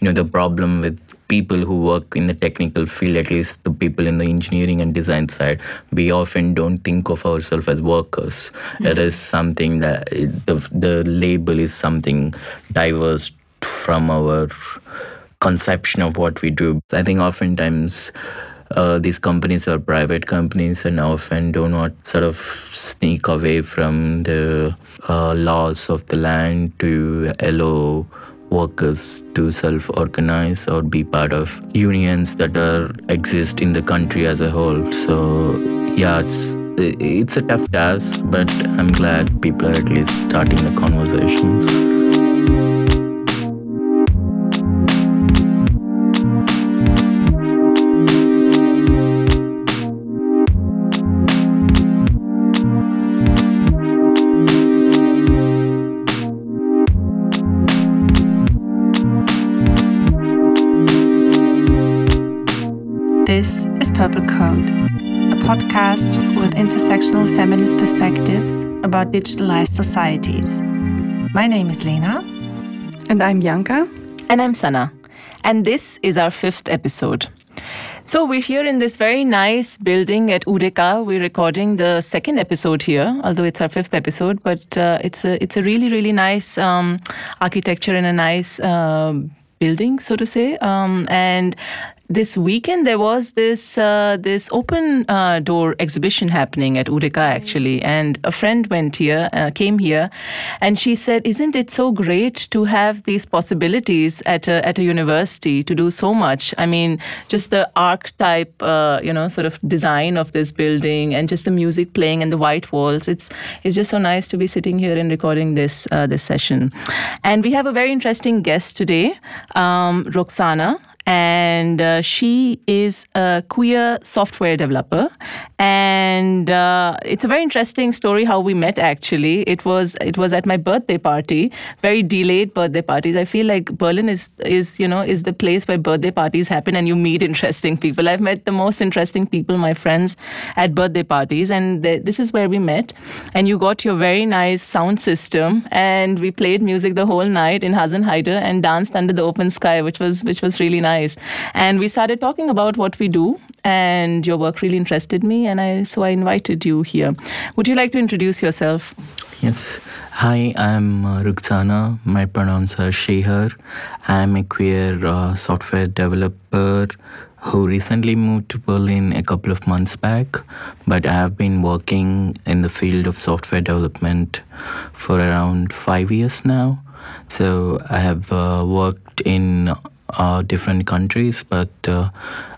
you know the problem with people who work in the technical field, at least the people in the engineering and design side, we often don't think of ourselves as workers. Mm-hmm. It is something that the, the label is something diverse from our conception of what we do. I think oftentimes uh, these companies are private companies and often do not sort of sneak away from the uh, laws of the land to allow workers to self-organize or be part of unions that are exist in the country as a whole. So yeah, it's it's a tough task, but I'm glad people are at least starting the conversations. This is Purple Code, a podcast with intersectional feminist perspectives about digitalized societies. My name is Lena. And I'm Janka. And I'm Sana. And this is our fifth episode. So we're here in this very nice building at UDK. We're recording the second episode here, although it's our fifth episode. But uh, it's a it's a really really nice um, architecture and a nice uh, building, so to say. Um, and this weekend there was this uh, this open uh, door exhibition happening at UDK actually, and a friend went here, uh, came here, and she said, "Isn't it so great to have these possibilities at a at a university to do so much? I mean, just the archetype, uh, you know, sort of design of this building, and just the music playing and the white walls. It's it's just so nice to be sitting here and recording this uh, this session, and we have a very interesting guest today, um, Rukhsana and uh, she is a queer software developer. And uh, it's a very interesting story how we met. Actually, it was it was at my birthday party, very delayed birthday parties. I feel like Berlin is is you know is the place where birthday parties happen and you meet interesting people. I've met the most interesting people, my friends, at birthday parties, and th- this is where we met. And you got your very nice sound system, and we played music the whole night in Hasenheide and danced under the open sky, which was which was really nice nice. And we started talking about what we do, and your work really interested me, and I so I invited you here. Would you like to introduce yourself? Yes. Hi, I'm uh, Rukhsana. My pronouns are she, her. I'm a queer uh, software developer who recently moved to Berlin a couple of months back, but I have been working in the field of software development for around five years now. So I have uh, worked in uh, different countries, but uh,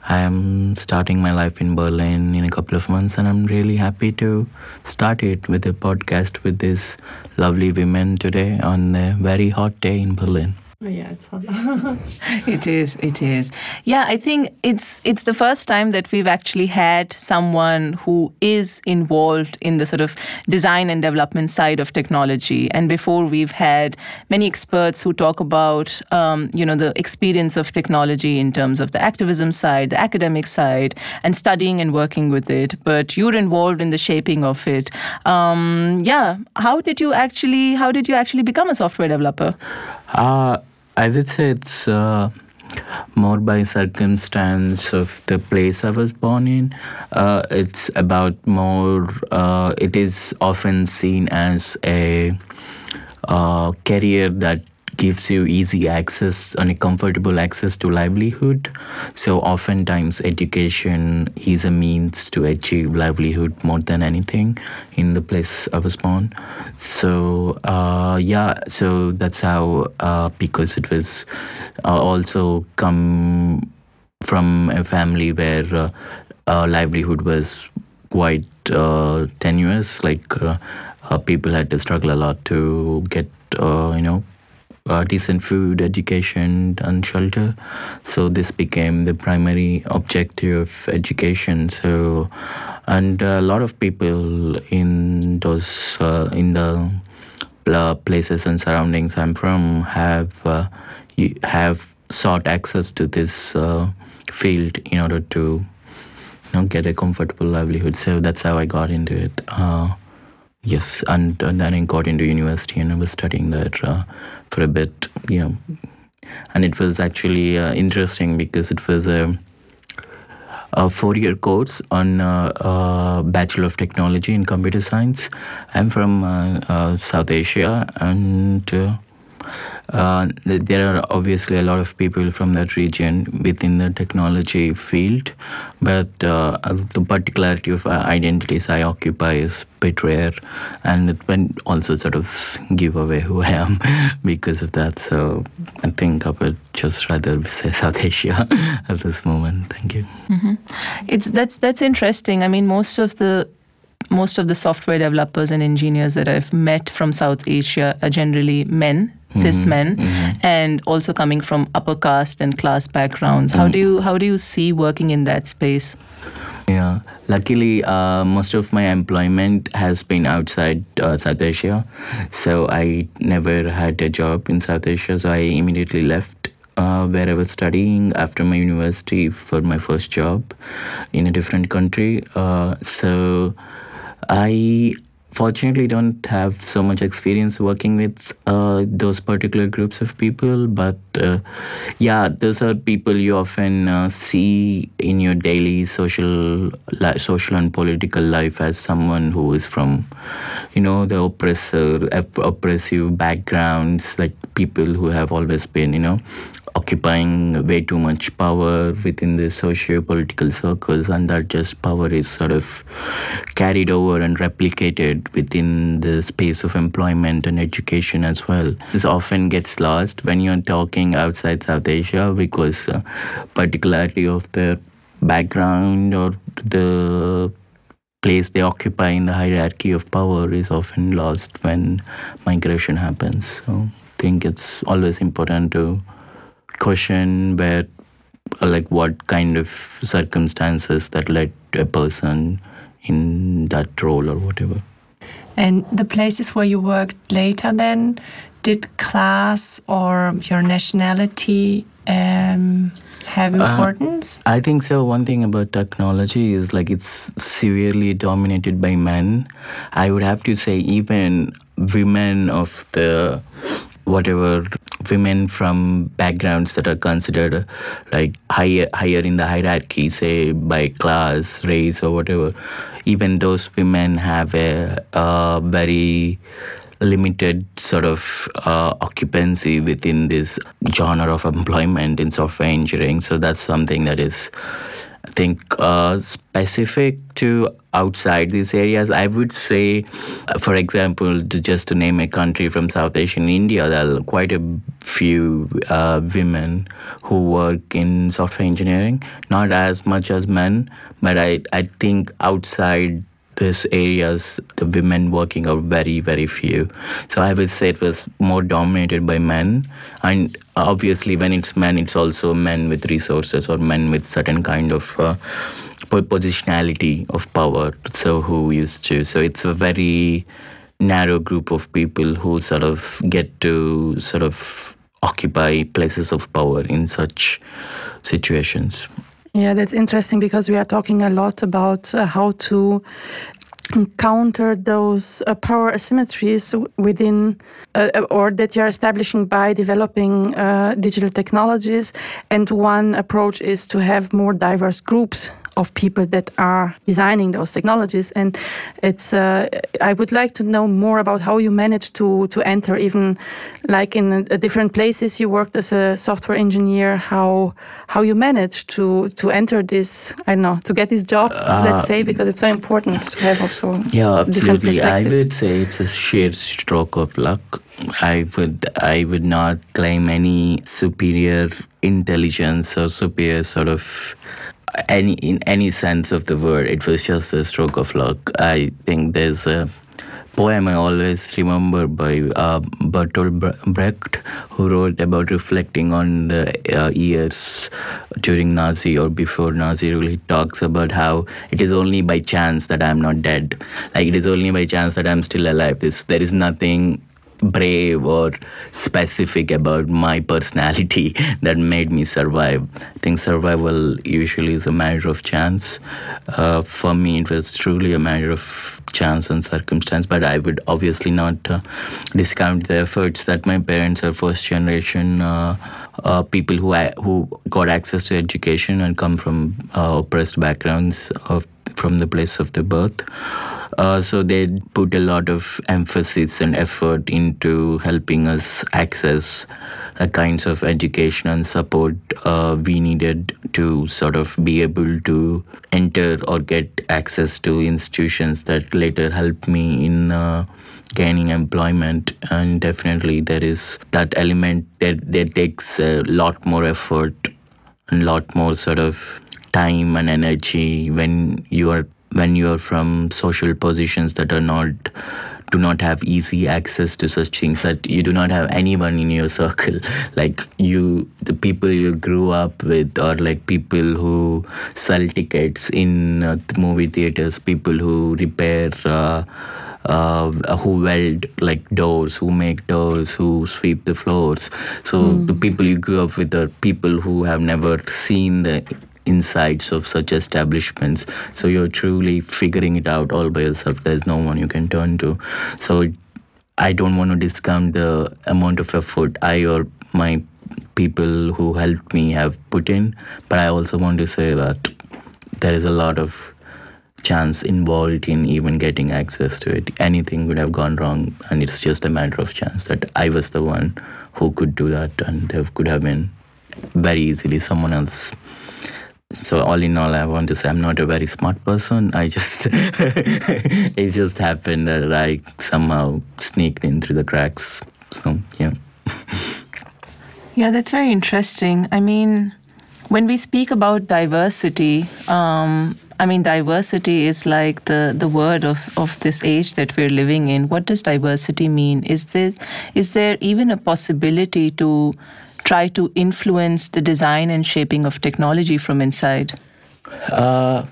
I am starting my life in Berlin in a couple of months, and I'm really happy to start it with a podcast with these lovely women today on a very hot day in Berlin. Oh, yeah, it's hard. it is. It is. Yeah, I think it's it's the first time that we've actually had someone who is involved in the sort of design and development side of technology. And before we've had many experts who talk about um, you know the experience of technology in terms of the activism side, the academic side, and studying and working with it. But you're involved in the shaping of it. Um, yeah. How did you actually? How did you actually become a software developer? Uh, I would say it's uh, more by circumstance of the place I was born in. Uh, it's about more, uh, it is often seen as a uh, career that gives you easy access and a comfortable access to livelihood. So oftentimes education is a means to achieve livelihood more than anything in the place I was born. So uh, yeah, so that's how uh, because it was uh, also come from a family where uh, uh, livelihood was quite uh, tenuous, like people had to struggle a lot to get you know uh, decent food, education, and shelter. So this became the primary objective of education. So, and a lot of people in those uh, in the places and surroundings I'm from have uh, have sought access to this uh, field in order to you know get a comfortable livelihood. So that's how I got into it. Uh, yes, and, and, then I got into university and I was studying there uh, for a bit, know, and it was actually uh, interesting because it was a, a four-year course on uh, uh, Bachelor of Technology in Computer Science. I'm from uh, uh, South Asia, and uh, uh, there are obviously a lot of people from that region within the technology field, but uh, the particularity of identities I occupy is a bit rare, and it went also sort of give away who I am because of that. So I think I would just rather say South Asia at this moment. Thank you. Mm-hmm. It's that's that's interesting. I mean, most of the most of the software developers and engineers that I've met from South Asia are generally men cis men mm-hmm. and also coming from upper caste and class backgrounds how do you how do you see working in that space Yeah, luckily, uh, most of my employment has been outside uh, South Asia. So I never had a job in South Asia. So I immediately left uh, where I was studying after my university for my first job in a different country. Uh, so I fortunately don't have so much experience working with uh, those particular groups of people but uh, yeah those are people you often uh, see in your daily social li- social and political life as someone who is from you know the oppressor oppressive backgrounds like people who have always been you know occupying way too much power within the socio-political circles and that just power is sort of carried over and replicated within the space of employment and education as well. This often gets lost when you're talking outside south asia because uh, particularity of their background or the place they occupy in the hierarchy of power is often lost when migration happens. So i think it's always important to question where like what kind of circumstances that led a person in that role or whatever and the places where you worked later then did class or your nationality um, have importance? Uh, I think so. One thing about technology is like it's severely dominated by men. I would have to say, even women of the whatever women from backgrounds that are considered like higher higher in the hierarchy say by class race or whatever even those women have a, a very limited sort of uh, occupancy within this genre of employment in software engineering. So that's something that is I think uh, specific to outside these areas, I would say, uh, for example, to just to name a country from South Asia, in India, there are quite a few uh, women who work in software engineering. Not as much as men, but I, I think outside these areas, the women working are very, very few. So I would say it was more dominated by men. And obviously, when it's men, it's also men with resources or men with certain kind of uh, positionality of power. So who used to. So it's a very narrow group of people who sort of get to sort of occupy places of power in such situations. Yeah, that's interesting because we are talking a lot about uh, how to counter those uh, power asymmetries within uh, or that you're establishing by developing uh, digital technologies. And one approach is to have more diverse groups of people that are designing those technologies. And it's uh, i would like to know more about how you managed to to enter even like in a different places. You worked as a software engineer. How how you managed to to enter this i don't know to get these jobs let's say because it's so important to have also yeah absolutely. I would say it's a sheer stroke of luck. I would i would not claim any superior intelligence or superior sort of any in any sense of the word it was just a stroke of luck i think there's a poem I always remember by uh, Bertolt Brecht, who wrote about reflecting on the uh, years during Nazi or before Nazi rule. He talks about how it is only by chance that I'm not dead. Like it is only by chance that I'm still alive. This there is nothing brave or specific about my personality that made me survive. I think survival usually is a matter of chance. Uh, for me, it was truly a matter of chance and circumstance, but I would obviously not uh, discount the efforts that my parents are first generation uh, uh, people who who got access to education and come from uh, oppressed backgrounds of, from the place of the birth. Uh, so they put a lot of emphasis and effort into helping us access the kinds of education and support uh, we needed to sort of be able to enter or get access to institutions that later helped me in uh, gaining employment and definitely there is that element that, that takes a lot more effort and a lot more sort of time and energy when you are when you are from social positions that are not do not have easy access to such things that you do not have anyone in your circle like you the people you grew up with or like people who sell tickets in uh, movie theaters people who repair uh, uh, who weld like doors, who make doors, who sweep the floors. So mm. the people you grew up with are people who have never seen the insides of such establishments. So you're truly figuring it out all by yourself. There's no one you can turn to. So I don't want to discount the amount of effort I or my people who helped me have put in, but I also want to say that there is a lot of chance involved in even getting access to it. Anything could have gone wrong, and it's just a matter of chance that I was the one who could do that, and there could have been very easily someone else. So all in all, I want to say I'm not a very smart person. I just it just happened that I somehow sneaked in through the cracks. So yeah. yeah, that's very interesting. I mean, when we speak about diversity, um, I mean, diversity is like the, the word of, of this age that we're living in. What does diversity mean? Is there, is there even a possibility to try to influence the design and shaping of technology from inside? Uh,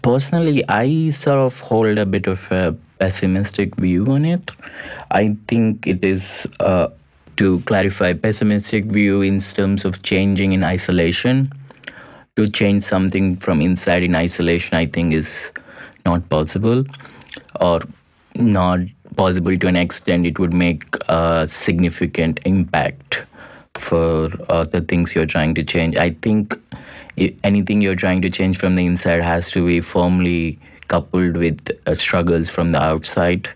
personally, I sort of hold a bit of a pessimistic view on it. I think it is, uh, to clarify, pessimistic view in terms of changing in isolation. To change something from inside in isolation, I think is not possible, or not possible to an extent it would make a significant impact for uh, the things you're trying to change. I think anything you're trying to change from the inside has to be firmly coupled with uh, struggles from the outside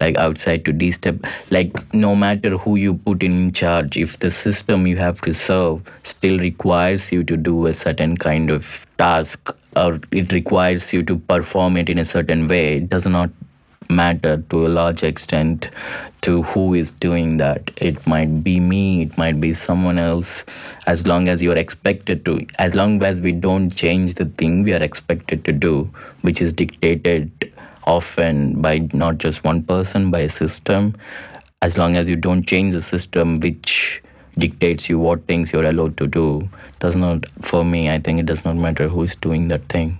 like outside to destep like no matter who you put in charge if the system you have to serve still requires you to do a certain kind of task or it requires you to perform it in a certain way it does not matter to a large extent to who is doing that. It might be me, it might be someone else. As long as you're expected to, as long as we don't change the thing we are expected to do, which is dictated often by not just one person, by a system, as long as you don't change the system which dictates you what things you're allowed to do does not for me i think it does not matter who's doing that thing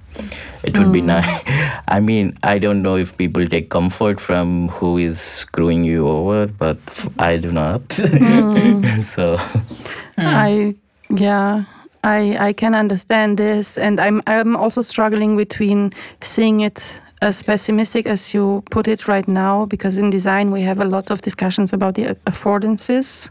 it would mm. be hmm. nice i mean i don't know if people take comfort from who is screwing you over but i do not mm. so i yeah I, I can understand this and I'm I'm also struggling between seeing it as pessimistic as you put it right now, because in design we have a lot of discussions about the affordances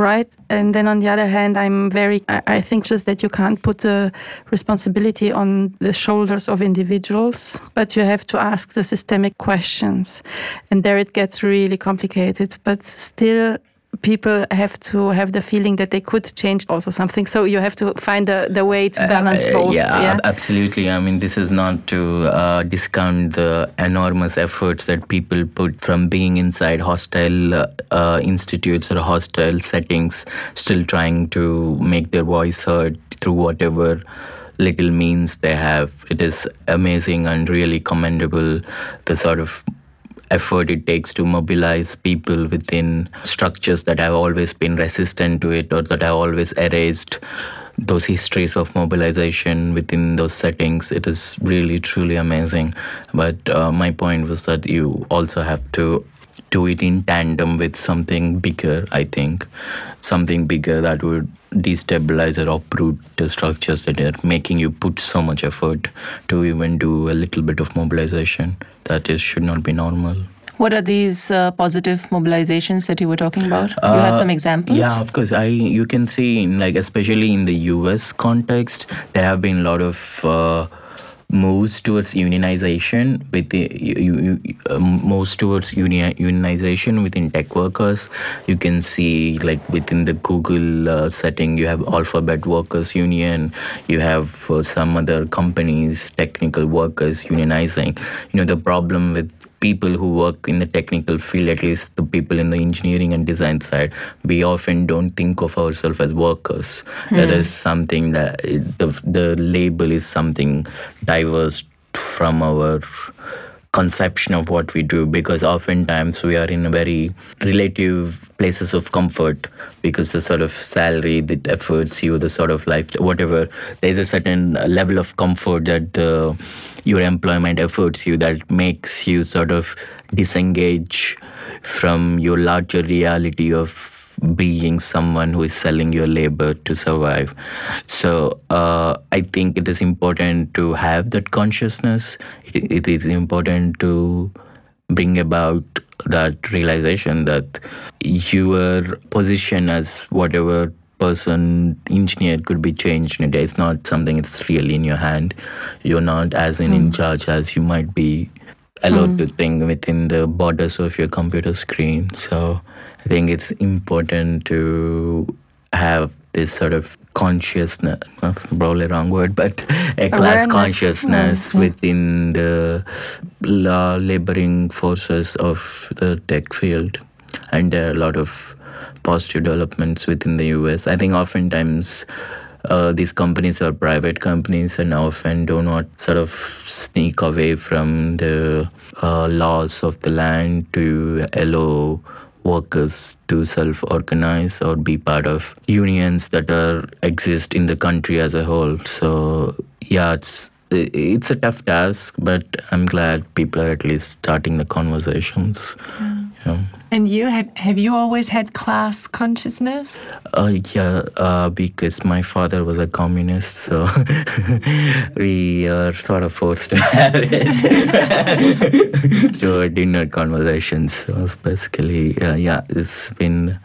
right? And then on the other hand, I'm very, I think just that you can't put the responsibility on the shoulders of individuals, but you have to ask the systemic questions. And there it gets really complicated. But still, people have to have the feeling that they could change also something. So you have to find the, the way to uh, balance uh, both. Yeah, yeah, absolutely. I mean, this is not to uh, discount the enormous efforts that people put from being inside hostile uh, institutes or hostile settings, still trying to make their voice heard through whatever little means they have. It is amazing and really commendable the sort of effort it takes to mobilize people within structures that have always been resistant to it or that have always erased those histories of mobilization within those settings. It is really truly amazing. But uh, my point was that you also have to do it in tandem with something bigger i think something bigger that would destabilize or uproot the structures that are making you put so much effort to even do a little bit of mobilization that is should not be normal What are these uh, positive mobilizations that you were talking about? you have Uh, some examples? Yeah, of course. I you can see in like especially in the U.S. context, there have been a lot of uh, moves towards unionization with the you, you, uh, moves towards uni- unionization within tech workers. You can see like within the Google uh, setting, you have Alphabet Workers Union. You have uh, some other companies, technical workers unionizing. You know the problem with people who work in the technical field, at least the people in the engineering and design side, we often don't think of ourselves as workers. That hmm. is something that the, the label is something diverse from our conception of what we do because oftentimes we are in very relative places of comfort because the sort of salary that affords you the sort of life whatever there's a certain level of comfort that the your employment affords you that makes you sort of disengage from your larger reality of being someone who is selling your labor to survive. So uh, I think it is important to have that consciousness. It, it is important to bring about that realization that your position as whatever person engineer could be changed in a day. It's not something it's really in your hand. You're not as in, in charge as you might be allowed hmm. to think within the borders of your computer screen. So I think it's important to have this sort of consciousness, that's probably wrong word, but a class Awareness. consciousness hmm, hmm. within the la- laboring forces of the tech field. And there are a lot of positive developments within the US. I think oftentimes uh, these companies are private companies and often do not sort of sneak away from the uh, laws of the land to allow workers to self-organize or be part of unions that are exist in the country as a whole. So yeah, it's it's a tough task, but I'm glad people are at least starting the conversations. Yeah. And you have have you always had class consciousness? Uh, yeah, uh, because my father was a communist, so we are sort of forced to have it through our dinner conversations. So basically, uh, yeah, it's been,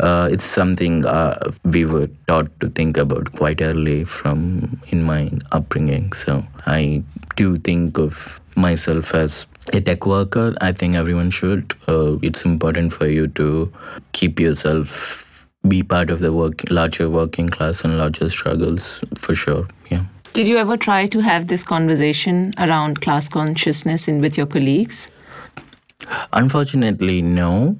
uh, it's something uh, we were taught to think about quite early from in my upbringing. So I do think of myself as a tech worker. I think everyone should. Uh, it's important for you to keep yourself be part of the work larger working class and larger struggles for sure yeah Did you ever try to have this conversation around class consciousness in with your colleagues? unfortunately no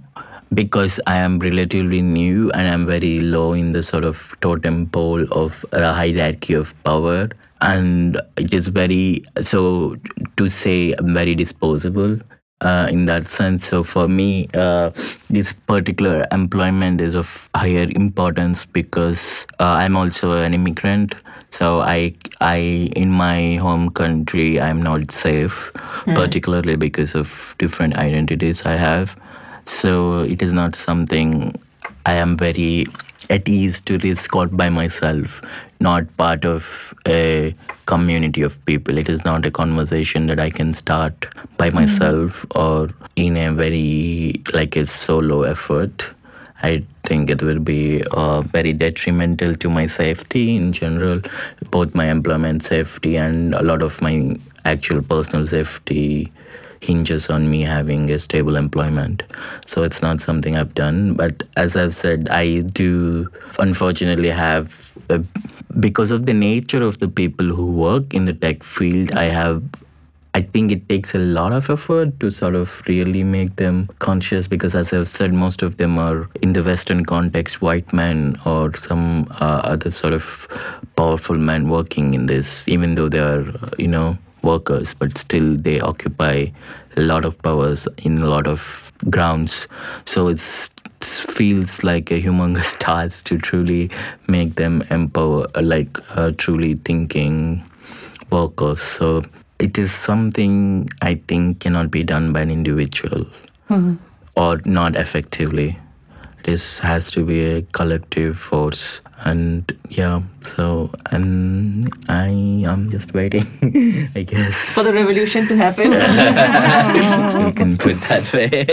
because i am relatively new and i'm very low in the sort of totem pole of a hierarchy of power and it is very so to say i'm very disposable uh, in that sense. So for me, uh, this particular employment is of higher importance because uh, I'm also an immigrant. So I, I in my home country, I'm not safe, particularly because of different identities I have. So it is not something I am very at ease to risk out by myself, not part of a community of people. It is not a conversation that I can start by myself or in a very like a solo effort. I think it will be uh, very detrimental to my safety in general, both my employment safety and a lot of my actual personal safety hinges on me having a stable employment. So it's not something I've done. But as I've said, I do unfortunately have, a, because of the nature of the people who work in the tech field, I have. I think it takes a lot of effort to sort of really make them conscious because, as I've said, most of them are in the Western context, white men or some uh, other sort of powerful men working in this, even though they are, you know, workers, but still they occupy a lot of powers in a lot of grounds. So it's it feels like a humongous task to truly make them empower, like uh, truly thinking workers. So it is something I think cannot be done by an individual or not effectively. This has to be a collective force and yeah so and i am just waiting i guess. For the revolution to happen. you can put that way.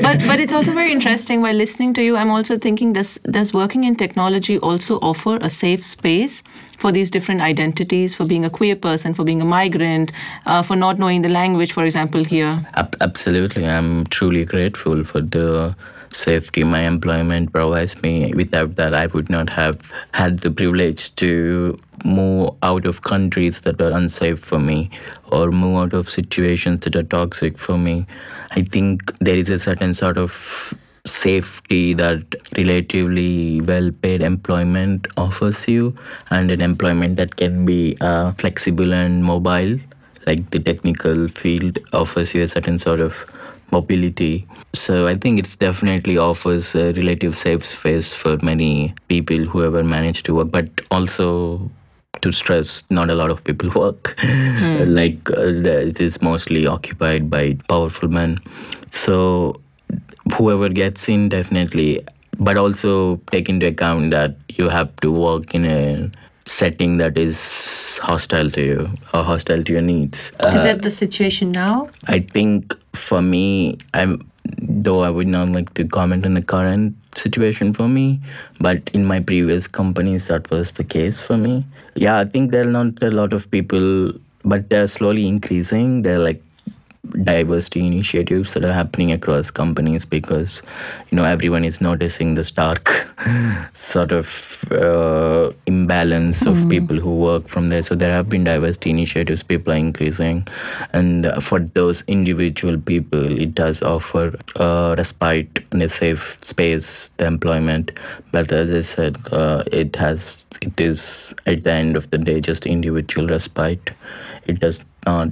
But but it's also very interesting while listening to you i'm also thinking does does working in technology also offer a safe space for these different identities for being a queer person for being a migrant uh, for not knowing the language for example here? Ab- absolutely. I'm truly grateful for the safety my employment provides me without that i would not have had the privilege to move out of countries that are unsafe for me or move out of situations that are toxic for me. I think there is a certain sort of safety that relatively well paid employment offers you and an employment that can be uh, flexible and mobile. Like the technical field offers you a certain sort of mobility. So I think it definitely offers a relative safe space for many people who ever managed to work, but also to stress not a lot of people work. Like uh, it is mostly occupied by powerful men. So whoever gets in definitely. But also take into account that you have to work in a setting that is hostile to you or hostile to your needs Is that uh, the situation now? I think for me, I'm though I would not like to comment on the current situation for me, but in my previous companies that was the case for me. Yeah, I think there are not a lot of people, but they're slowly increasing. They're like diversity initiatives that are happening across companies because you know everyone is noticing the stark sort of uh, imbalance of people who work from there. So there have been diversity initiatives people are increasing. And for those individual people it does offer uh, respite and a safe space the employment. But as i said uh, it has it is at the end of the day just individual respite. It does not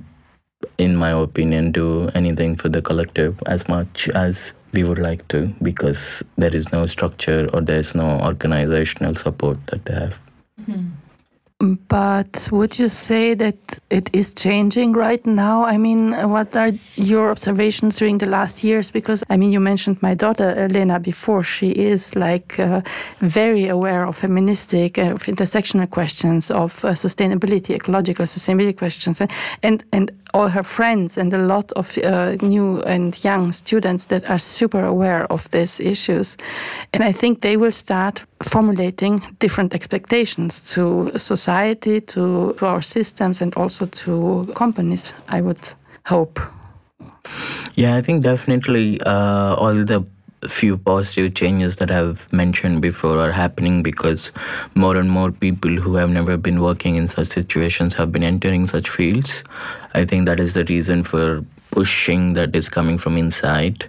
in my opinion, do anything for the collective as much as we would like to because there is no structure or there's no organizational support that they have. Mm-hmm. But would you say that it is changing right now? I mean, what are your observations during the last years? Because, I mean, you mentioned my daughter, Elena, before. She is like uh, very aware of feministic, uh, of intersectional questions, of uh, sustainability, ecological sustainability questions. And, and, and all her friends and a lot of uh, new and young students that are super aware of these issues. And I think they will start formulating different expectations to society, to, to our systems, and also to companies, I would hope. Yeah, I think definitely uh, all the few positive changes that I've mentioned before are happening because more and more people who have never been working in such situations have been entering such fields. I think that is the reason for pushing that is coming from inside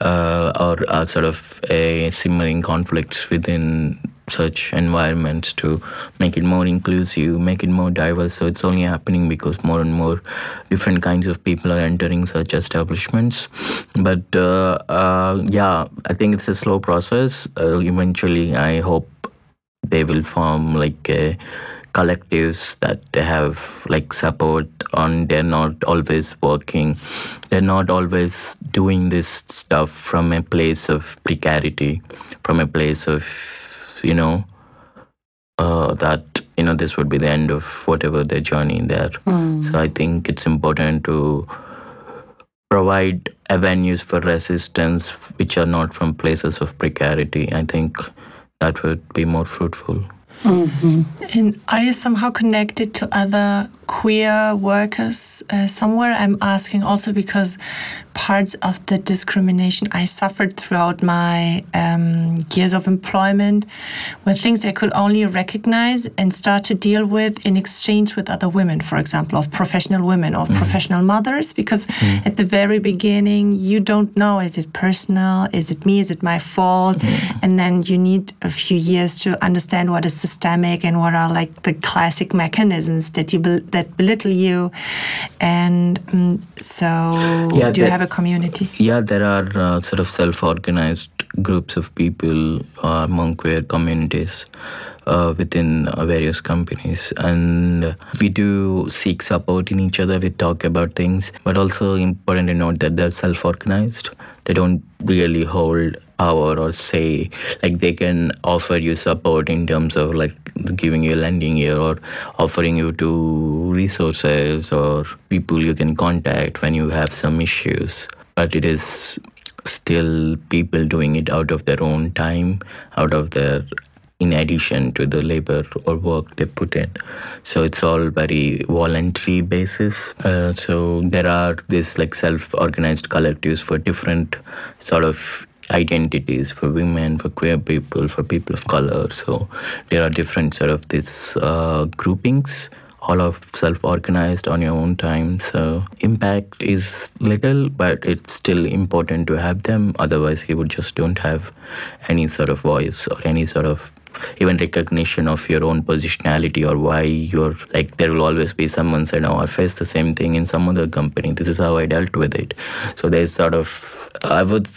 or uh, sort of a simmering conflicts within such environments to make it more inclusive, make it more diverse. So it's only happening because more and more different kinds of people are entering such establishments. But uh, uh, yeah, I think it's a slow process. Uh, eventually, I hope they will form like uh, collectives that have like support on they're not always working. They're not always doing this stuff from a place of precarity from a place of you know uh, that you know this would be the end of whatever their journey there. So i think it's important to provide avenues for resistance which are not from places of precarity. I think that would be more fruitful And are you somehow connected to other queer workers uh, somewhere? I'm asking also because parts of the discrimination I suffered throughout my um, years of employment were things I could only recognize and start to deal with in exchange with other women, for example, of professional women or professional mothers. Because at the very beginning, you don't know is it personal? Is it me? Is it my fault? And then you need a few years to understand what is systemic and what are like the classic mechanisms that you bel that belittle you. And um, so, Yeah, do you that- have a community? Yeah, there are uh, sort of self-organized groups of people uh, among queer communities uh, within uh, various companies, and we do seek support in each other. We talk about things, but also important to note that they're self-organized. They don't really hold power or say like they can offer you support in terms of like giving you lending ear or offering you to resources or people you can contact when you have some issues but it is still people doing it out of their own time out of their in addition to the labor or work they put in. So it's all very voluntary basis. Uh, so there are these like self-organized collectives for different sort of identities for women, for queer people, for people of color. So there are different sort of these uh, groupings all of self-organized on your own time so impact is little but it's still important to have them otherwise you would just don't have any sort of voice or any sort of even recognition of your own positionality or why you're like there will always be someone said oh i faced the same thing in some other company. This is how i dealt with it. So there's sort of i would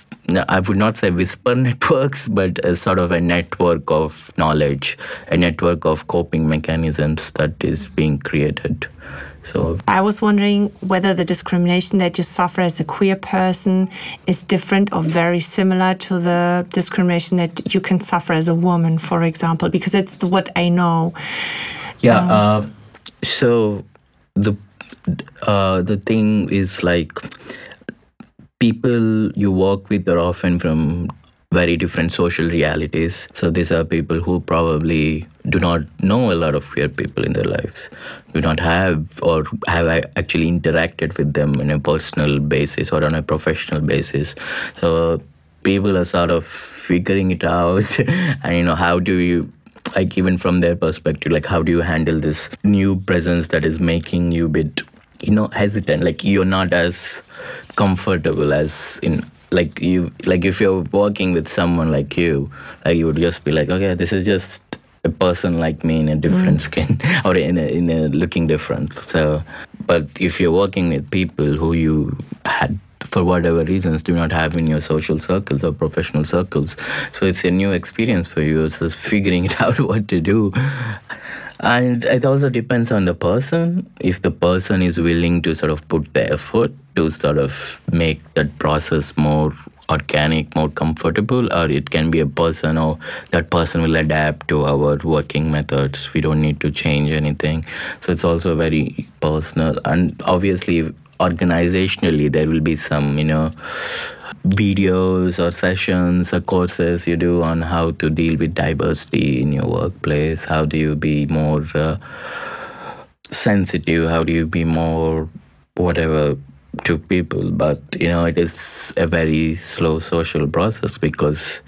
i would not say whisper networks but a sort of a network of knowledge a network of coping mechanisms that is being created so I was wondering whether the discrimination that you suffer as a queer person is different or very similar to the discrimination that you can suffer as a woman, for example, because it's what I know. Yeah. Um, uh, so the uh, the thing is like people you work with are often from very different social realities. So these are people who probably do not know a lot of queer people in their lives, do not have or have actually interacted with them on a personal basis or on a professional basis. So people are sort of figuring it out, and you know how do you like even from their perspective like how do you handle this new presence that is making you a bit you know hesitant like you're not as comfortable as in like you like if you're working with someone like you like you would just be like okay this is just a person like me in a different mm. skin or in a, in a looking different so but if you're working with people who you had for whatever reasons do not have in your social circles or professional circles so it's a new experience for you it's just figuring it out what to do and it also depends on the person. If the person is willing to sort of put the effort to sort of make that process more organic, more comfortable, or it can be a person or that person will adapt to our working methods. We don't need to change anything. So it's also very personal. And obviously, organizationally, there will be some, you know, videos or sessions or courses you do on how to deal with diversity in your workplace? How do you be more uh, sensitive? How do you be more whatever to people? But you know, it is a very slow social process because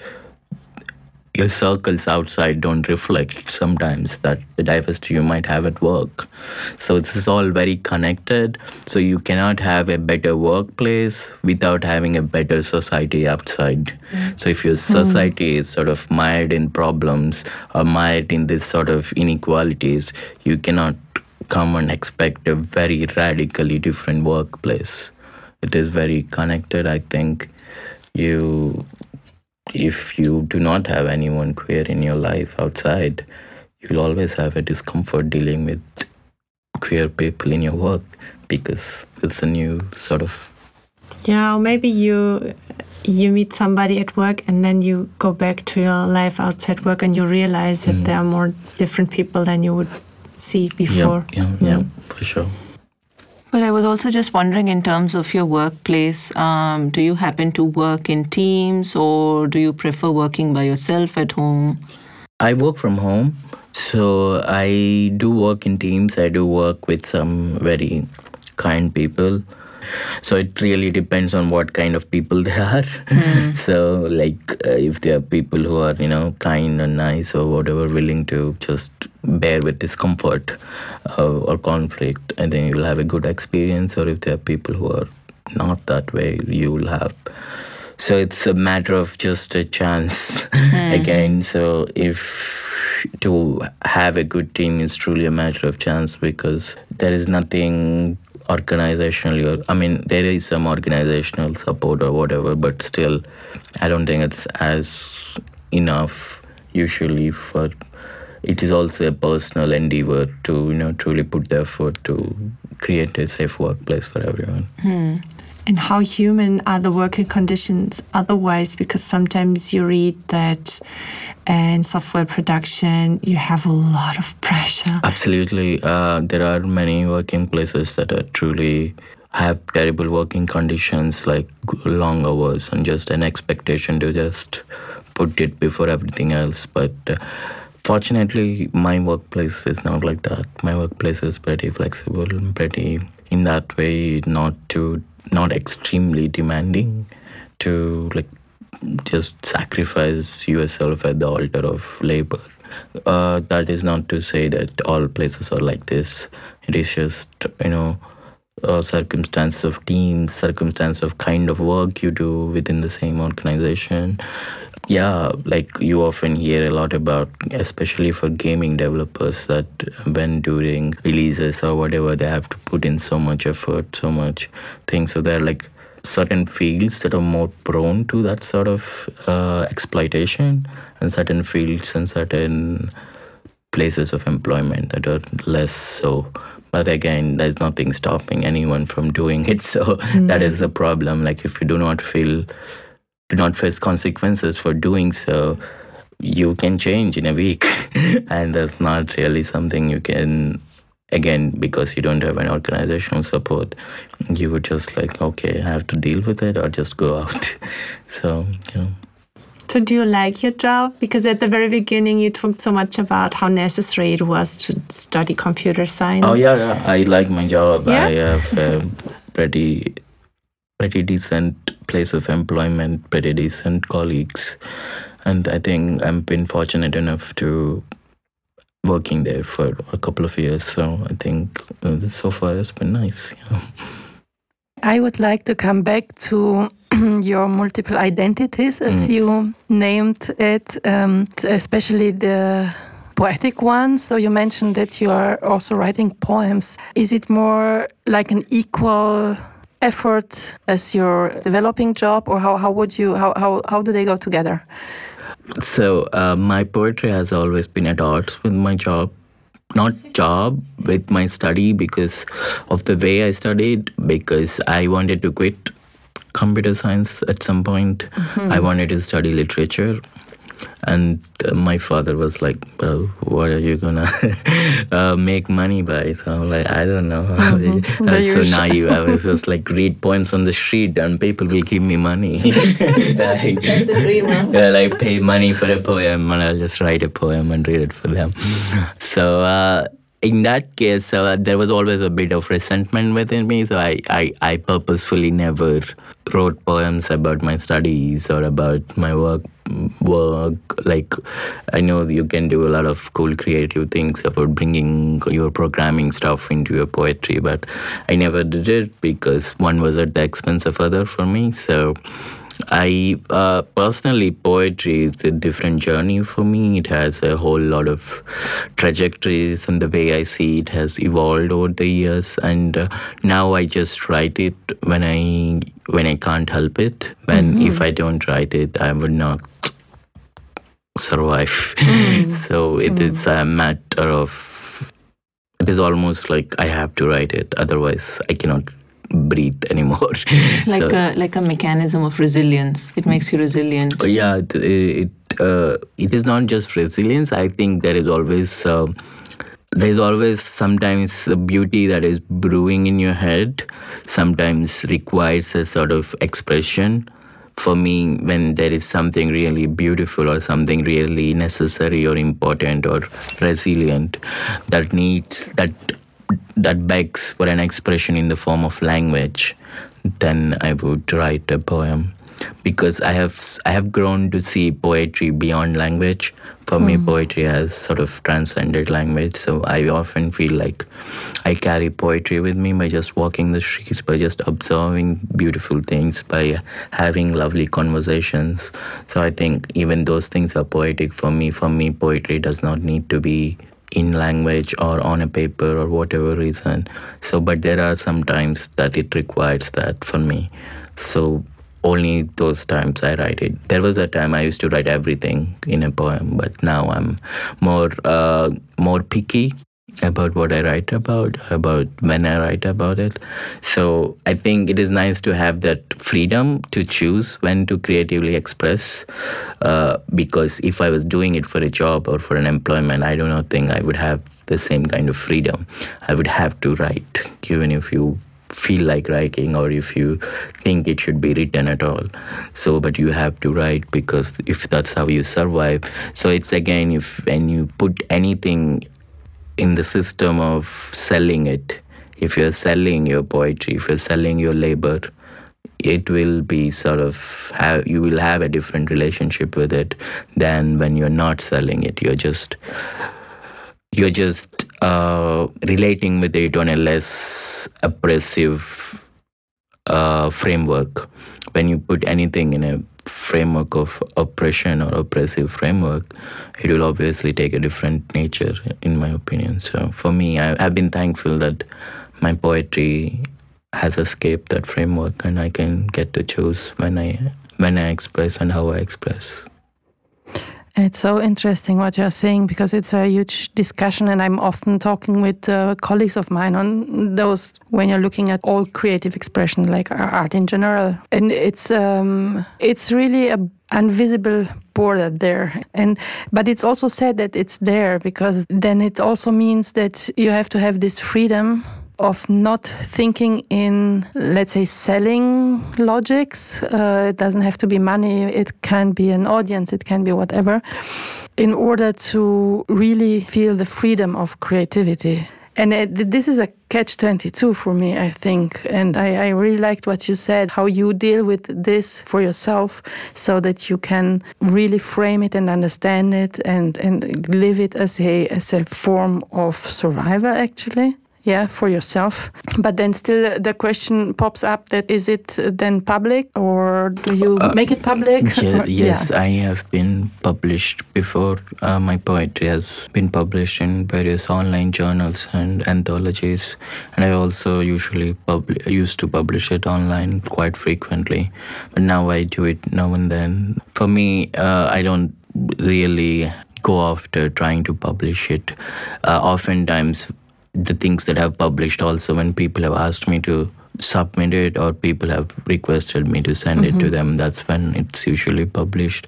your circles outside don't reflect sometimes that the diversity you might have at work. So this is all very connected. So you cannot have a better workplace without having a better society outside. Mm. So if your society mm. is sort of mired in problems or mired in this sort of inequalities, you cannot come and expect a very radically different workplace. It is very connected, I think. You if you do not have anyone queer in your life outside, you'll always have a discomfort dealing with queer people in your work because it's a new sort of yeah or maybe you you meet somebody at work and then you go back to your life outside work and you realize that mm. there are more different people than you would see before. yeah yeah, yeah, yeah for sure but I was also just wondering, in terms of your workplace, um, do you happen to work in teams or do you prefer working by yourself at home? I work from home. So I do work in teams. I do work with some very kind people so it really depends on what kind of people they are mm. so like uh, if there are people who are you know kind and nice or whatever willing to just bear with discomfort uh, or conflict and then you'll have a good experience or if there are people who are not that way you will have so it's a matter of just a chance mm-hmm. again so if to have a good team is truly a matter of chance because there is nothing organizationally or i mean there is some organizational support or whatever but still i don't think it's as enough usually for it is also a personal endeavor to you know truly put the effort to create a safe workplace for everyone hmm. And how human are the working conditions otherwise? Because sometimes you read that in software production you have a lot of pressure. Absolutely. Uh, there are many working places that are truly have terrible working conditions like long hours and just an expectation to just put it before everything else. But uh, fortunately, my workplace is not like that. My workplace is pretty flexible and pretty in that way, not too not extremely demanding to like just sacrifice yourself at the altar of labor. Uh, that is not to say that all places are like this. It is just you know uh, circumstance of teams, circumstance of kind of work you do within the same organization. Yeah, like you often hear a lot about, especially for gaming developers, that when during releases or whatever, they have to put in so much effort, so much things. So they're like certain fields that are more prone to that sort of uh, exploitation, and certain fields and certain places of employment that are less so. But again, there's nothing stopping anyone from doing it. So mm. that is the problem. Like if you do not feel, do not face consequences for doing so, you can change in a week, and that's not really something you can again because you don't have an organizational support you would just like okay i have to deal with it or just go out. So you know so do you like your job? Because at the very beginning you talked so much about how necessary it was to study computer science. Oh yeah, yeah. i like my job. Yeah? i have a pretty pretty decent place of employment pretty decent colleagues and i think i've been fortunate enough to working there for a couple of years. So I think uh, so far it's been nice. Yeah. I would like to come back to your multiple identities, as mm. you named it, um, especially the poetic one. So you mentioned that you are also writing poems. Is it more like an equal effort as your developing job, or how, how would you how, how how do they go together? So uh, my poetry has always been at odds with my job. Not job with my study because of the way I studied. Because I wanted to quit computer science at some point. Mm-hmm. I wanted to study literature and uh, my father was like well what are you gonna uh, make money by? So i'm like i don't know. Mm-hmm. i was so naive i was just like read poems on the street and people will give me money. Like, That's the dream, yeah, like pay money for a poem and i'll just write a poem and read it for them. So uh, in that case, uh, there was always a bit of resentment within me. So I, I, I purposefully never wrote poems about my studies or about my work work like i know you can do a lot of cool creative things about bringing your programming stuff into your poetry but i never did it because one was at the expense of other for me so I uh, personally, poetry is a different journey for me. It has a whole lot of trajectories, and the way I see it has evolved over the years. And uh, now I just write it when I when I can't help it. When mm-hmm. if I don't write it, I would not survive. Mm. so it mm. is a matter of. It is almost like I have to write it, otherwise I cannot breathe anymore. like so, a like a mechanism of resilience. It makes you resilient. Yeah, it it, uh, it is not just resilience. I think there is always. Uh, there's always sometimes the beauty that is brewing in your head sometimes requires a sort of expression for me when there is something really beautiful or something really necessary or important or resilient that needs that that begs for an expression in the form of language, then I would write a poem. Because I have I have grown to see poetry beyond language. For mm. me, hmm. poetry has sort of transcended language. So I often feel like I carry poetry with me by just walking the streets, by just observing beautiful things, by having lovely conversations. So I think even those things are poetic for me. For me, poetry does not need to be in language or on a paper or whatever reason. So, but there are some times that it requires that for me. So, only those times I write it. There was a time I used to write everything in a poem, but now I'm more uh, more picky about what I write about, about when I write about it. So I think it is nice to have that freedom to choose when to creatively express. Uh, because if I was doing it for a job or for an employment, I do not think I would have the same kind of freedom. I would have to write, even if you feel like writing or if you think it should be written at all so but you have to write because if that's how you survive so it's again if when you put anything in the system of selling it if you're selling your poetry if you're selling your labor it will be sort of you will have a different relationship with it than when you're not selling it you're just you're just uh, relating with it on a less oppressive uh, framework. When you put anything in a framework of oppression or oppressive framework, it will obviously take a different nature, in my opinion. So for me, I, have been thankful that my poetry has escaped that framework, and I can get to choose when I when I express and how I express. It's so interesting what you're saying because it's a huge discussion, and I'm often talking with uh, colleagues of mine on those when you're looking at all creative expression, like art in general, and it's um, it's really a invisible border there. And but it's also said that it's there because then it also means that you have to have this freedom of not thinking in, let's say, selling logics. Uh, it doesn't have to be money, it can be an audience, it can be whatever, in order to really feel the freedom of creativity. And it, this is a catch 22 for me, I think. And I, I, really liked what you said, how you deal with this for yourself so that you can really frame it and understand it and, and live it as a, as a form of survival, actually yeah, for yourself. But then still the question pops up that is it then public or do you uh, make it public? Yeah, yes, yeah. I have been published before. Uh, my poetry has been published in various online journals and anthologies. And I also usually pub- used to publish it online quite frequently. But now I do it now and then. For me, uh, I don't really go after trying to publish it. Uh, oftentimes, the things that I've published also when people have asked me to submit it or people have requested me to send mm-hmm. it to mm-hmm. them that's when it's usually published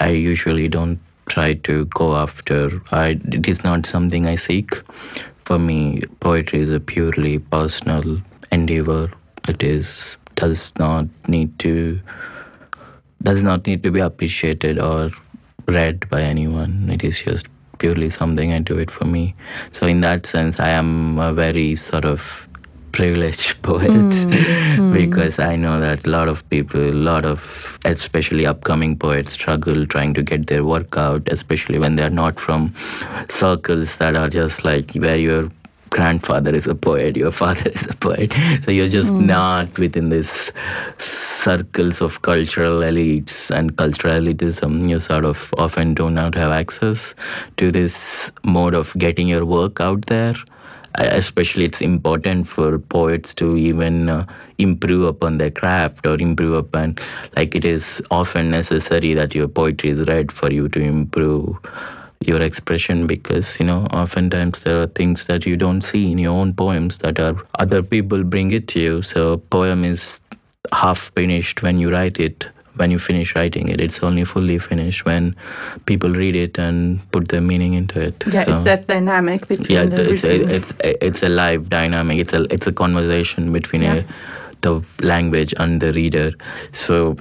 i usually don't try to go after i it is not something i seek for me poetry is a purely personal endeavor it is does not need to does not need to be appreciated or read by anyone it is just purely something I do it for me. So in that sense, I am a very sort of privileged poet mm, because I know that a lot of people, a lot of especially upcoming poets struggle trying to get their work out, especially when they're not from circles that are just like where you're grandfather is a poet, your father is a poet. So you're just mm. not within this circles of cultural elites and cultural elitism. You sort of often do not have access to this mode of getting your work out there. Especially, it's important for poets to even uh, improve upon their craft or improve upon, like, it is often necessary that your poetry is read for you to improve your expression because you know oftentimes there are things that you don't see in your own poems that are other people bring it to you. So poem is half finished when you write it. When you finish writing it it's only fully finished when people read it and put their meaning into it. Yeah so, it's that dynamic between yeah it's a, it's it's a live dynamic. It's a it's a conversation between yeah. a, the language and the reader. So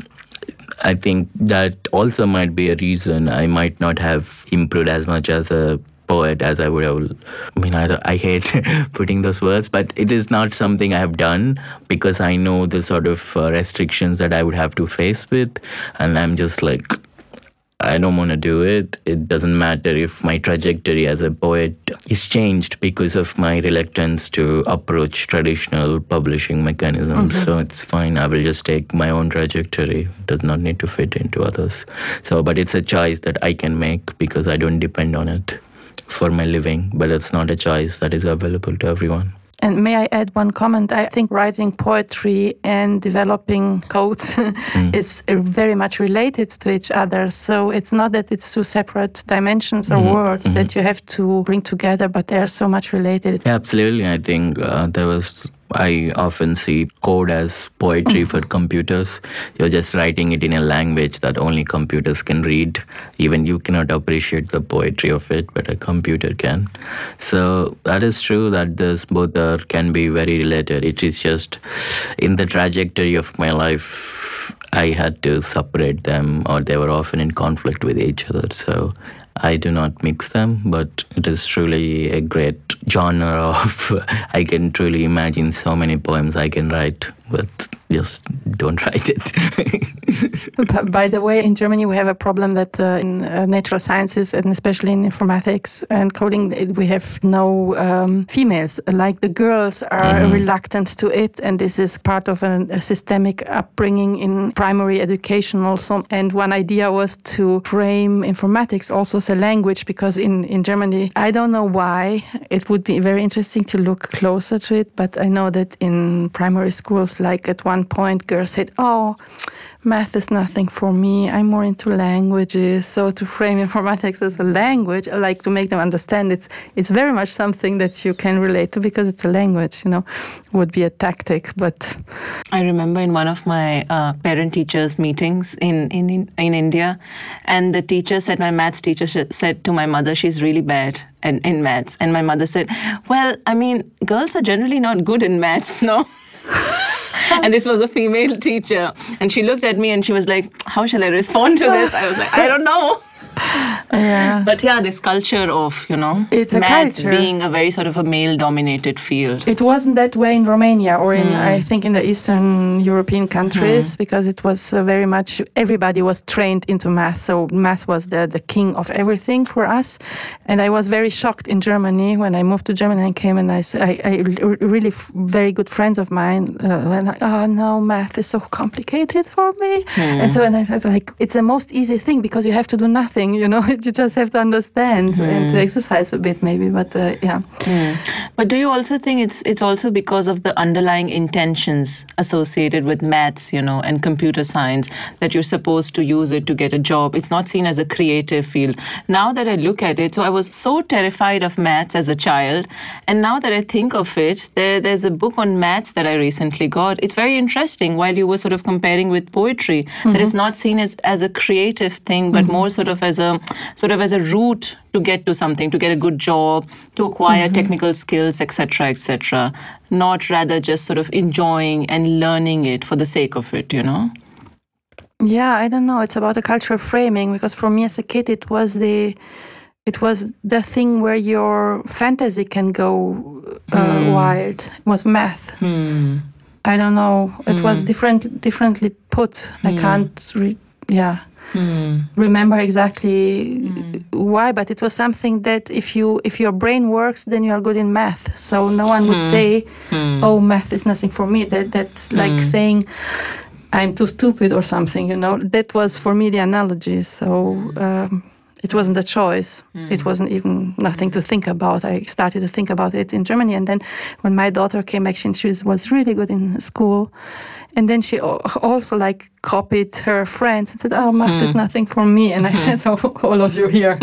I think that also might be a reason I might not have improved as much as a poet as I would have. I mean, I, I hate putting those words, but it is not something I have done because I know the sort of uh, restrictions that I would have to face with. And I'm just like, I don't want to do it. It doesn't matter if my trajectory as a poet is changed because of my reluctance to approach traditional publishing mechanisms. Mm-hmm. So it's fine. I will just take my own trajectory. It does not need to fit into others. So, but it's a choice that I can make because I don't depend on it for my living. But it's not a choice that is available to everyone. And may I add one comment? I think writing poetry and developing codes mm. is very much related to each other. So it's not that it's two separate dimensions or mm-hmm. words mm-hmm. that you have to bring together, but they are so much related. Yeah, absolutely. I think uh, there was I often see code as poetry for computers. You're just writing it in a language that only computers can read. Even you cannot appreciate the poetry of it, but a computer can. So that is true that this both are, can be very related. It is just in the trajectory of my life, I had to separate them, or they were often in conflict with each other. So I do not mix them, but it is truly a great genre of. I can truly imagine so many poems I can write, but just don't write it. By the way, in Germany, we have a problem that uh, in uh, natural sciences and especially in informatics and coding, we have no um, females. Like the girls are mm-hmm. reluctant to it, and this is part of a, a, systemic upbringing in primary education also. And one idea was to frame informatics also as a language because in, in Germany, I don't know why, it would be very interesting to look closer to it, but I know that in primary schools, like at one point, girls said, Oh, math is nothing for me. I'm more into languages. So to frame informatics as a language, like to make them understand it's it's very much something that you can relate to because it's a language, you know, would be a tactic. But I remember in one of my uh, parent teachers meetings in, in in India, and the teacher said, my maths teacher said to my mother, she's really bad in, in maths. And my mother said, Well, I mean, girls are generally not good in maths, no? and this was a female teacher. And she looked at me and she was like, How shall I respond to this? I was like, I don't know yeah. But yeah, this culture of, you know, it's maths being a very sort of a male dominated field. It wasn't that way in Romania or in, mm. I think, in the Eastern European countries mm. because it was uh, very much, everybody was trained into math. So math was the, the king of everything for us. And I was very shocked in Germany when I moved to Germany and came and I, I, I really very good friends of mine uh, went like, oh no, math is so complicated for me. Mm. And so and I said like, it's the most easy thing because you have to do nothing you know you just have to understand mm. and to exercise a bit maybe but uh, yeah mm. but do you also think it's it's also because of the underlying intentions associated with maths you know and computer science that you're supposed to use it to get a job it's not seen as a creative field now that i look at it so i was so terrified of maths as a child and now that i think of it there, there's a book on maths that i recently got it's very interesting while you were sort of comparing with poetry mm-hmm. that is not seen as as a creative thing but mm-hmm. more sort of as a sort of as a route to get to something, to get a good job, to acquire mm-hmm. technical skills, etc., etc. Not rather just sort of enjoying and learning it for the sake of it, you know. Yeah, I don't know. It's about a cultural framing because for me as a kid, it was the it was the thing where your fantasy can go uh, mm. wild. It was math. Mm. I don't know. It mm. was hmm. different, differently put. I hmm. can't. Re- yeah mm. remember exactly mm. why, but it was something that if you if your brain works, then you are good in math. So no one would hmm. say, hmm. "Oh, math is nothing for me." That that's like hmm. saying. I'm too stupid or something, you know. That was for me the analogy. So um, it wasn't a choice. Mm. It wasn't even nothing to think about. I started to think about it in Germany, and then when my daughter came back, she was really good in school, and then she also like copied her friends and said, "Oh, math mm. is hmm. nothing for me." And I hmm. said, "Oh, all of you here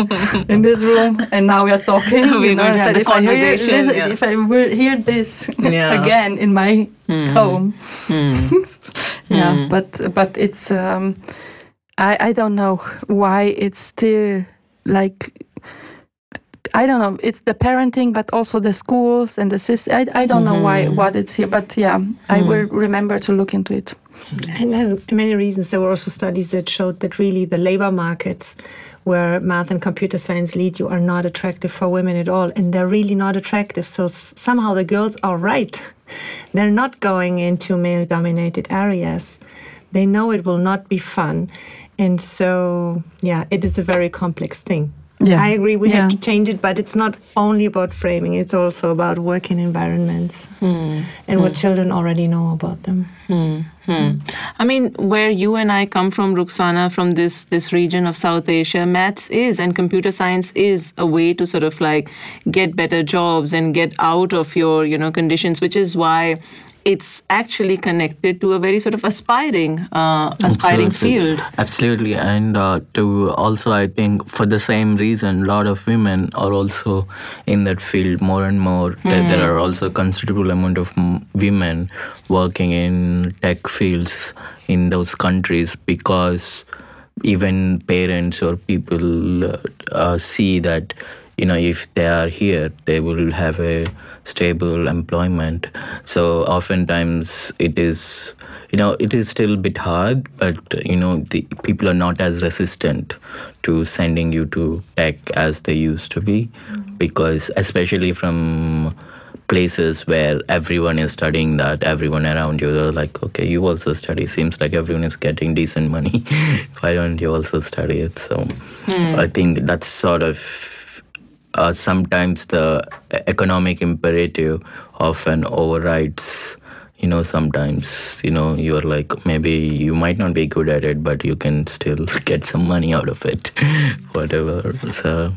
in this room, and now we are talking." we you know, I said, if I, hear, listen, yeah. if I will hear this yeah. again in my mm. home, mm. yeah. But but it's um, I I don't know why it's still like I don't know. It's the parenting, but also the schools and the system. I, I don't mm-hmm. know why mm-hmm. what it's here, but yeah, mm. I will remember to look into it. And there's many reasons. There were also studies that showed that really the labor markets where math and computer science lead you are not attractive for women at all, and they're really not attractive. So somehow the girls are right. They're not going into male-dominated areas. They know it will not be fun, and so yeah, it is a very complex thing Yeah. I agree. We Yeah. have to change it, but it's not only about framing. It's also about working environments hmm. and what hmm. children already know about them. Hmm. hmm. I mean, where you and I come from, Rukhsana, from this this region of South Asia, maths is and computer science is a way to sort of like get better jobs and get out of your you know conditions, which is why it's actually connected to a very sort of aspiring uh, aspiring Absolutely. field. Absolutely, and uh, to also, I think for the same reason, a lot of women are also in that field more and more. There, there are also considerable amount of m- women working in tech fields in those countries because even parents or people uh, see that you know if they are here they will have a stable employment. So oftentimes it is you know it is still a bit hard but you know the people are not as resistant to sending you to tech as they used to be. Mm-hmm. Because especially from places where everyone is studying that everyone around you they're like okay you also study. Seems like everyone is getting decent money. Why don't you also study it? So hmm. i think that's sort of uh, sometimes the economic imperative often overrides you know sometimes you know you're like maybe you might not be good at it but you can still get some money out of it whatever. So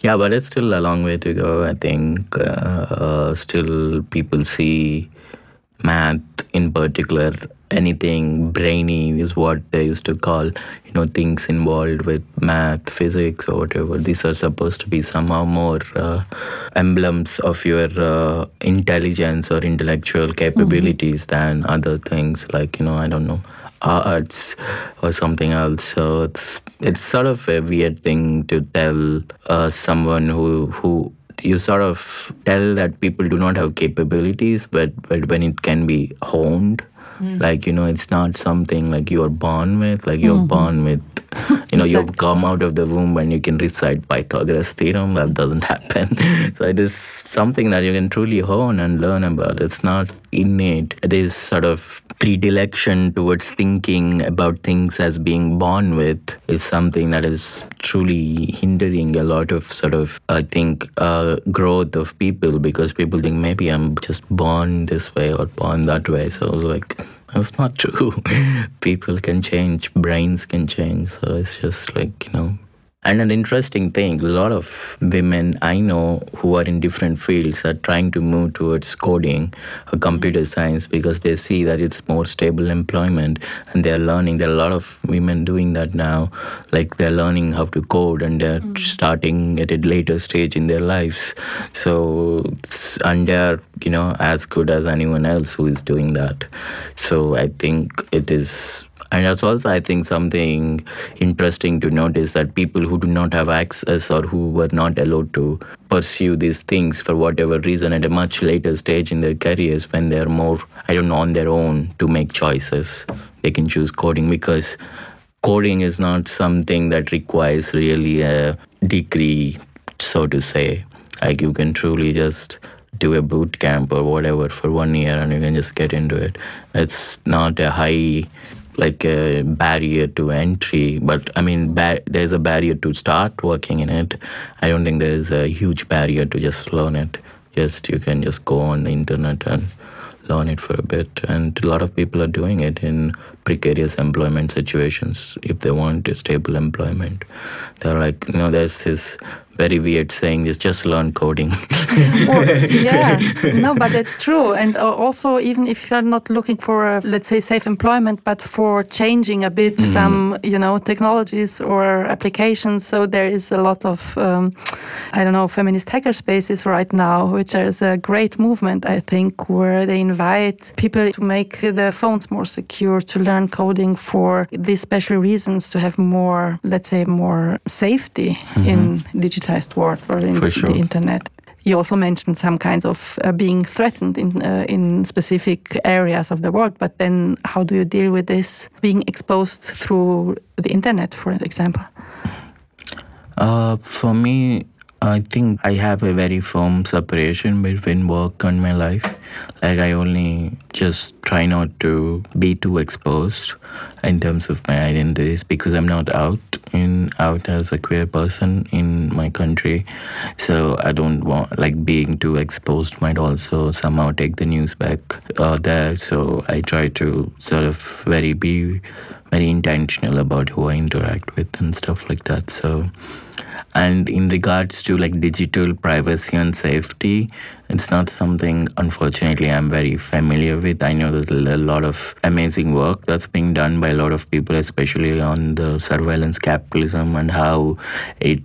yeah but it's still a long way to go i think. Uh, uh, still people see math in particular anything brainy is what they used to call you know things involved with math physics or whatever. These are supposed to be somehow more uh, emblems of your uh, intelligence or intellectual capabilities than other things like you know i don't know arts or something else. So it's it's sort of a weird thing to tell uh, someone who who you sort of tell that people do not have capabilities but but when it can be honed like you know it's not something like you're born with like you're mm-hmm. born with you know you've come out of the womb and you can recite pythagoras theorem. That doesn't happen. So it is something that you can truly hone and learn about. It's not innate. This sort of predilection towards thinking about things as being born with is something that is truly hindering a lot of sort of i think uh, growth of people because people think maybe i'm just born this way or born that way. So i was like that's not true. People can change brains can change. So it's just like you know and an interesting thing, a lot of women I know who are in different fields are trying to move towards coding or mm-hmm. computer science because they see that it's more stable employment and they're learning. There are a lot of women doing that now. Like they're learning how to code and they're mm-hmm. starting at a later stage in their lives. So, and they're, you know, as good as anyone else who is doing that. So I think it is and that's also, I think, something interesting to notice that people who do not have access or who were not allowed to pursue these things for whatever reason at a much later stage in their careers, when they're more, I don't know, on their own to make choices, they can choose coding because coding is not something that requires really a degree, so to say. Like you can truly just do a boot camp or whatever for one year and you can just get into it. It's not a high like a barrier to entry but i mean ba- there's a barrier to start working in it. I don't think there's a huge barrier to just learn it. Just you can just go on the internet and learn it for a bit. And a lot of people are doing it in precarious employment situations. If they want a stable employment they're like you know there's this very weird saying is just learn coding Or- yeah, no, but it's true. And uh, also, even if you're not looking for, uh, let's say, safe employment, but for changing a bit some, you know, technologies or applications. So there is a lot of, um, I don't know, feminist hacker spaces right now, which is a great movement, I think, where they invite people to make their phones more secure, to learn coding for these special reasons, to have more, let's say, more safety in digitized world or in For sure. the internet. You also mentioned some kinds of uh, being threatened in uh, in specific areas of the world, but then how do you deal with this being exposed through the internet, for example? Uh, for me, I think I have a very firm separation between work and my life. Like i only just try not to be too exposed in terms of my identities because i'm not out in out as a queer person in my country. So i don't want like being too exposed might also somehow take the news back uh, there. So i try to sort of very be very intentional about who i interact with and stuff like that. So and in regards to like digital privacy and safety it's not something unfortunately i'm very familiar with. I know there's a lot of amazing work that's being done by a lot of people especially on the surveillance capitalism and how it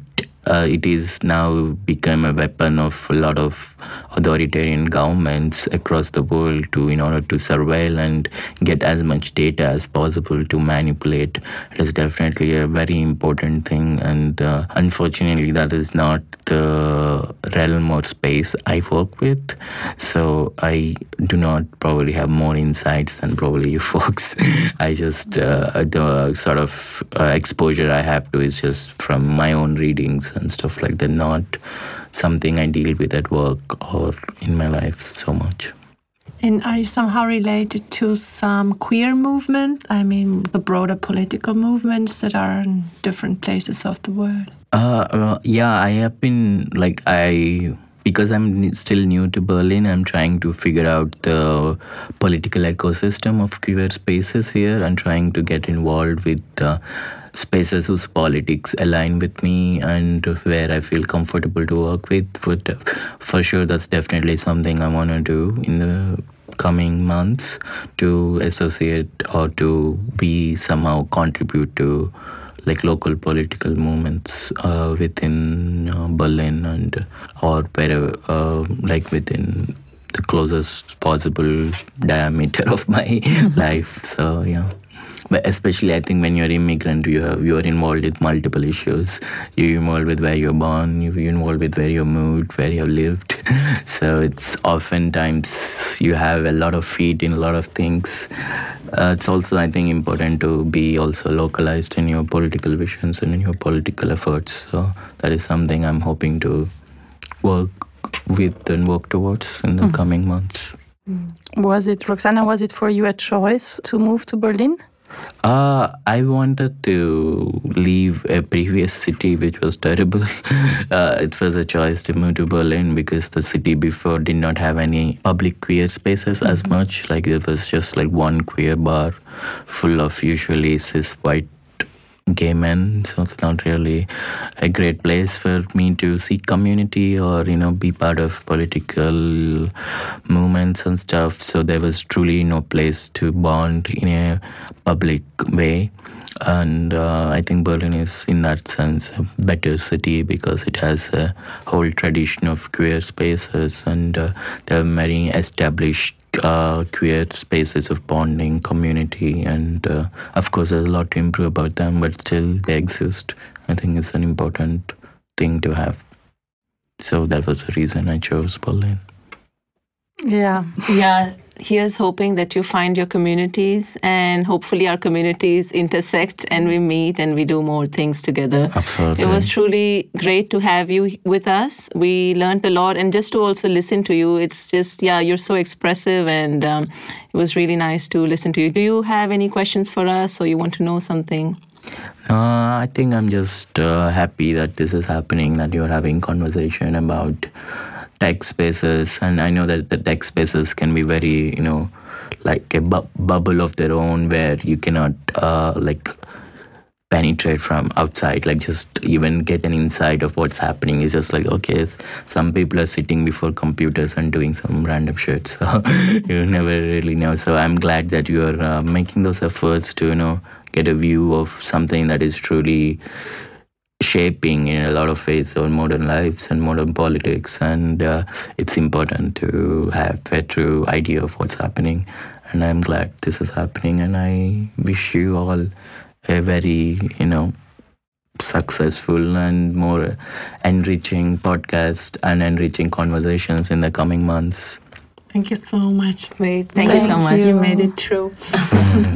uh, it is now become a weapon of a lot of authoritarian governments across the world to in order to surveil and get as much data as possible to manipulate. It is definitely a very important thing and uh, unfortunately that is not the realm or space i work with. So i do not probably have more insights than probably you folks. I just uh, the sort of uh, exposure i have to is just from my own readings and stuff like that not something i deal with at work or in my life so much And are you somehow related to some queer movement? I mean, the broader political movements that are in different places of the world. Uh, uh, yeah, I have been like I because I'm still new to Berlin. I'm trying to figure out the political ecosystem of queer spaces here and trying to get involved with uh, spaces whose politics align with me and where I feel comfortable to work with. For for sure, that's definitely something I want to do in the coming months to associate or to be somehow contribute to like local political movements uh, within uh, Berlin and or wherever uh, like within the closest possible diameter of my life so yeah especially I think when you're immigrant, you have you're involved with multiple issues. You're involved with where you're born. You're involved with where you moved, where you have lived. so it's oftentimes you have a lot of feet in a lot of things. Uh, it's also I think important to be also localized in your political visions and in your political efforts. So that is something I'm hoping to work with and work towards in the coming months. Was it, Rukhsana, was it for you a choice to move to Berlin? Uh, I wanted to leave a previous city which was terrible. uh, it was a choice to move to Berlin because the city before did not have any public queer spaces as much. Like it was just like one queer bar full of usually cis white gay men so it's not really a great place for me to seek community or you know be part of political movements and stuff. So there was truly no place to bond in a public way. And uh, I think Berlin is, in that sense, a better city because it has a whole tradition of queer spaces and uh, there are many established uh, queer spaces of bonding, community, and uh, of course, there's a lot to improve about them, but still they exist. I think it's an important thing to have. So that was the reason I chose Berlin. Yeah. Yeah, here's hoping that you find your communities and hopefully our communities intersect and we meet and we do more things together. Absolutely. It was truly great to have you with us. We learned a lot and just to also listen to you. It's just, yeah, you're so expressive and um, it was really nice to listen to you. Do you have any questions for us or you want to know something? Uh, I think I'm just uh, happy that this is happening, that you're having conversation about tech spaces. And I know that the tech spaces can be very, you know, like a bu- bubble of their own where you cannot, uh, like, penetrate from outside like just even get an insight of what's happening it's just like okay some people are sitting before computers and doing some random shit so you never really know so i'm glad that you are uh, making those efforts to you know get a view of something that is truly shaping in a lot of ways our modern lives and modern politics. And uh, it's important to have a true idea of what's happening. And i'm glad this is happening. And i wish you all a very you know successful and more enriching podcast and enriching conversations in the coming months Thank you so much. Great. Thank, you so Thank much. you. You made it true.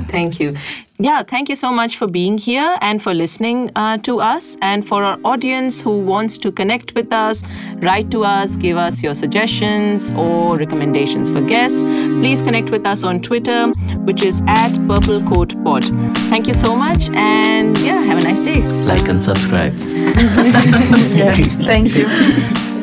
Thank you. Yeah, thank you so much for being here and for listening uh, to us. And for our audience who wants to connect with us, write to us, give us your suggestions or recommendations for guests, please connect with us on Twitter, which is at Purple Coat Pod. Thank you so much, and yeah, have a nice day. Like and subscribe. Thank you.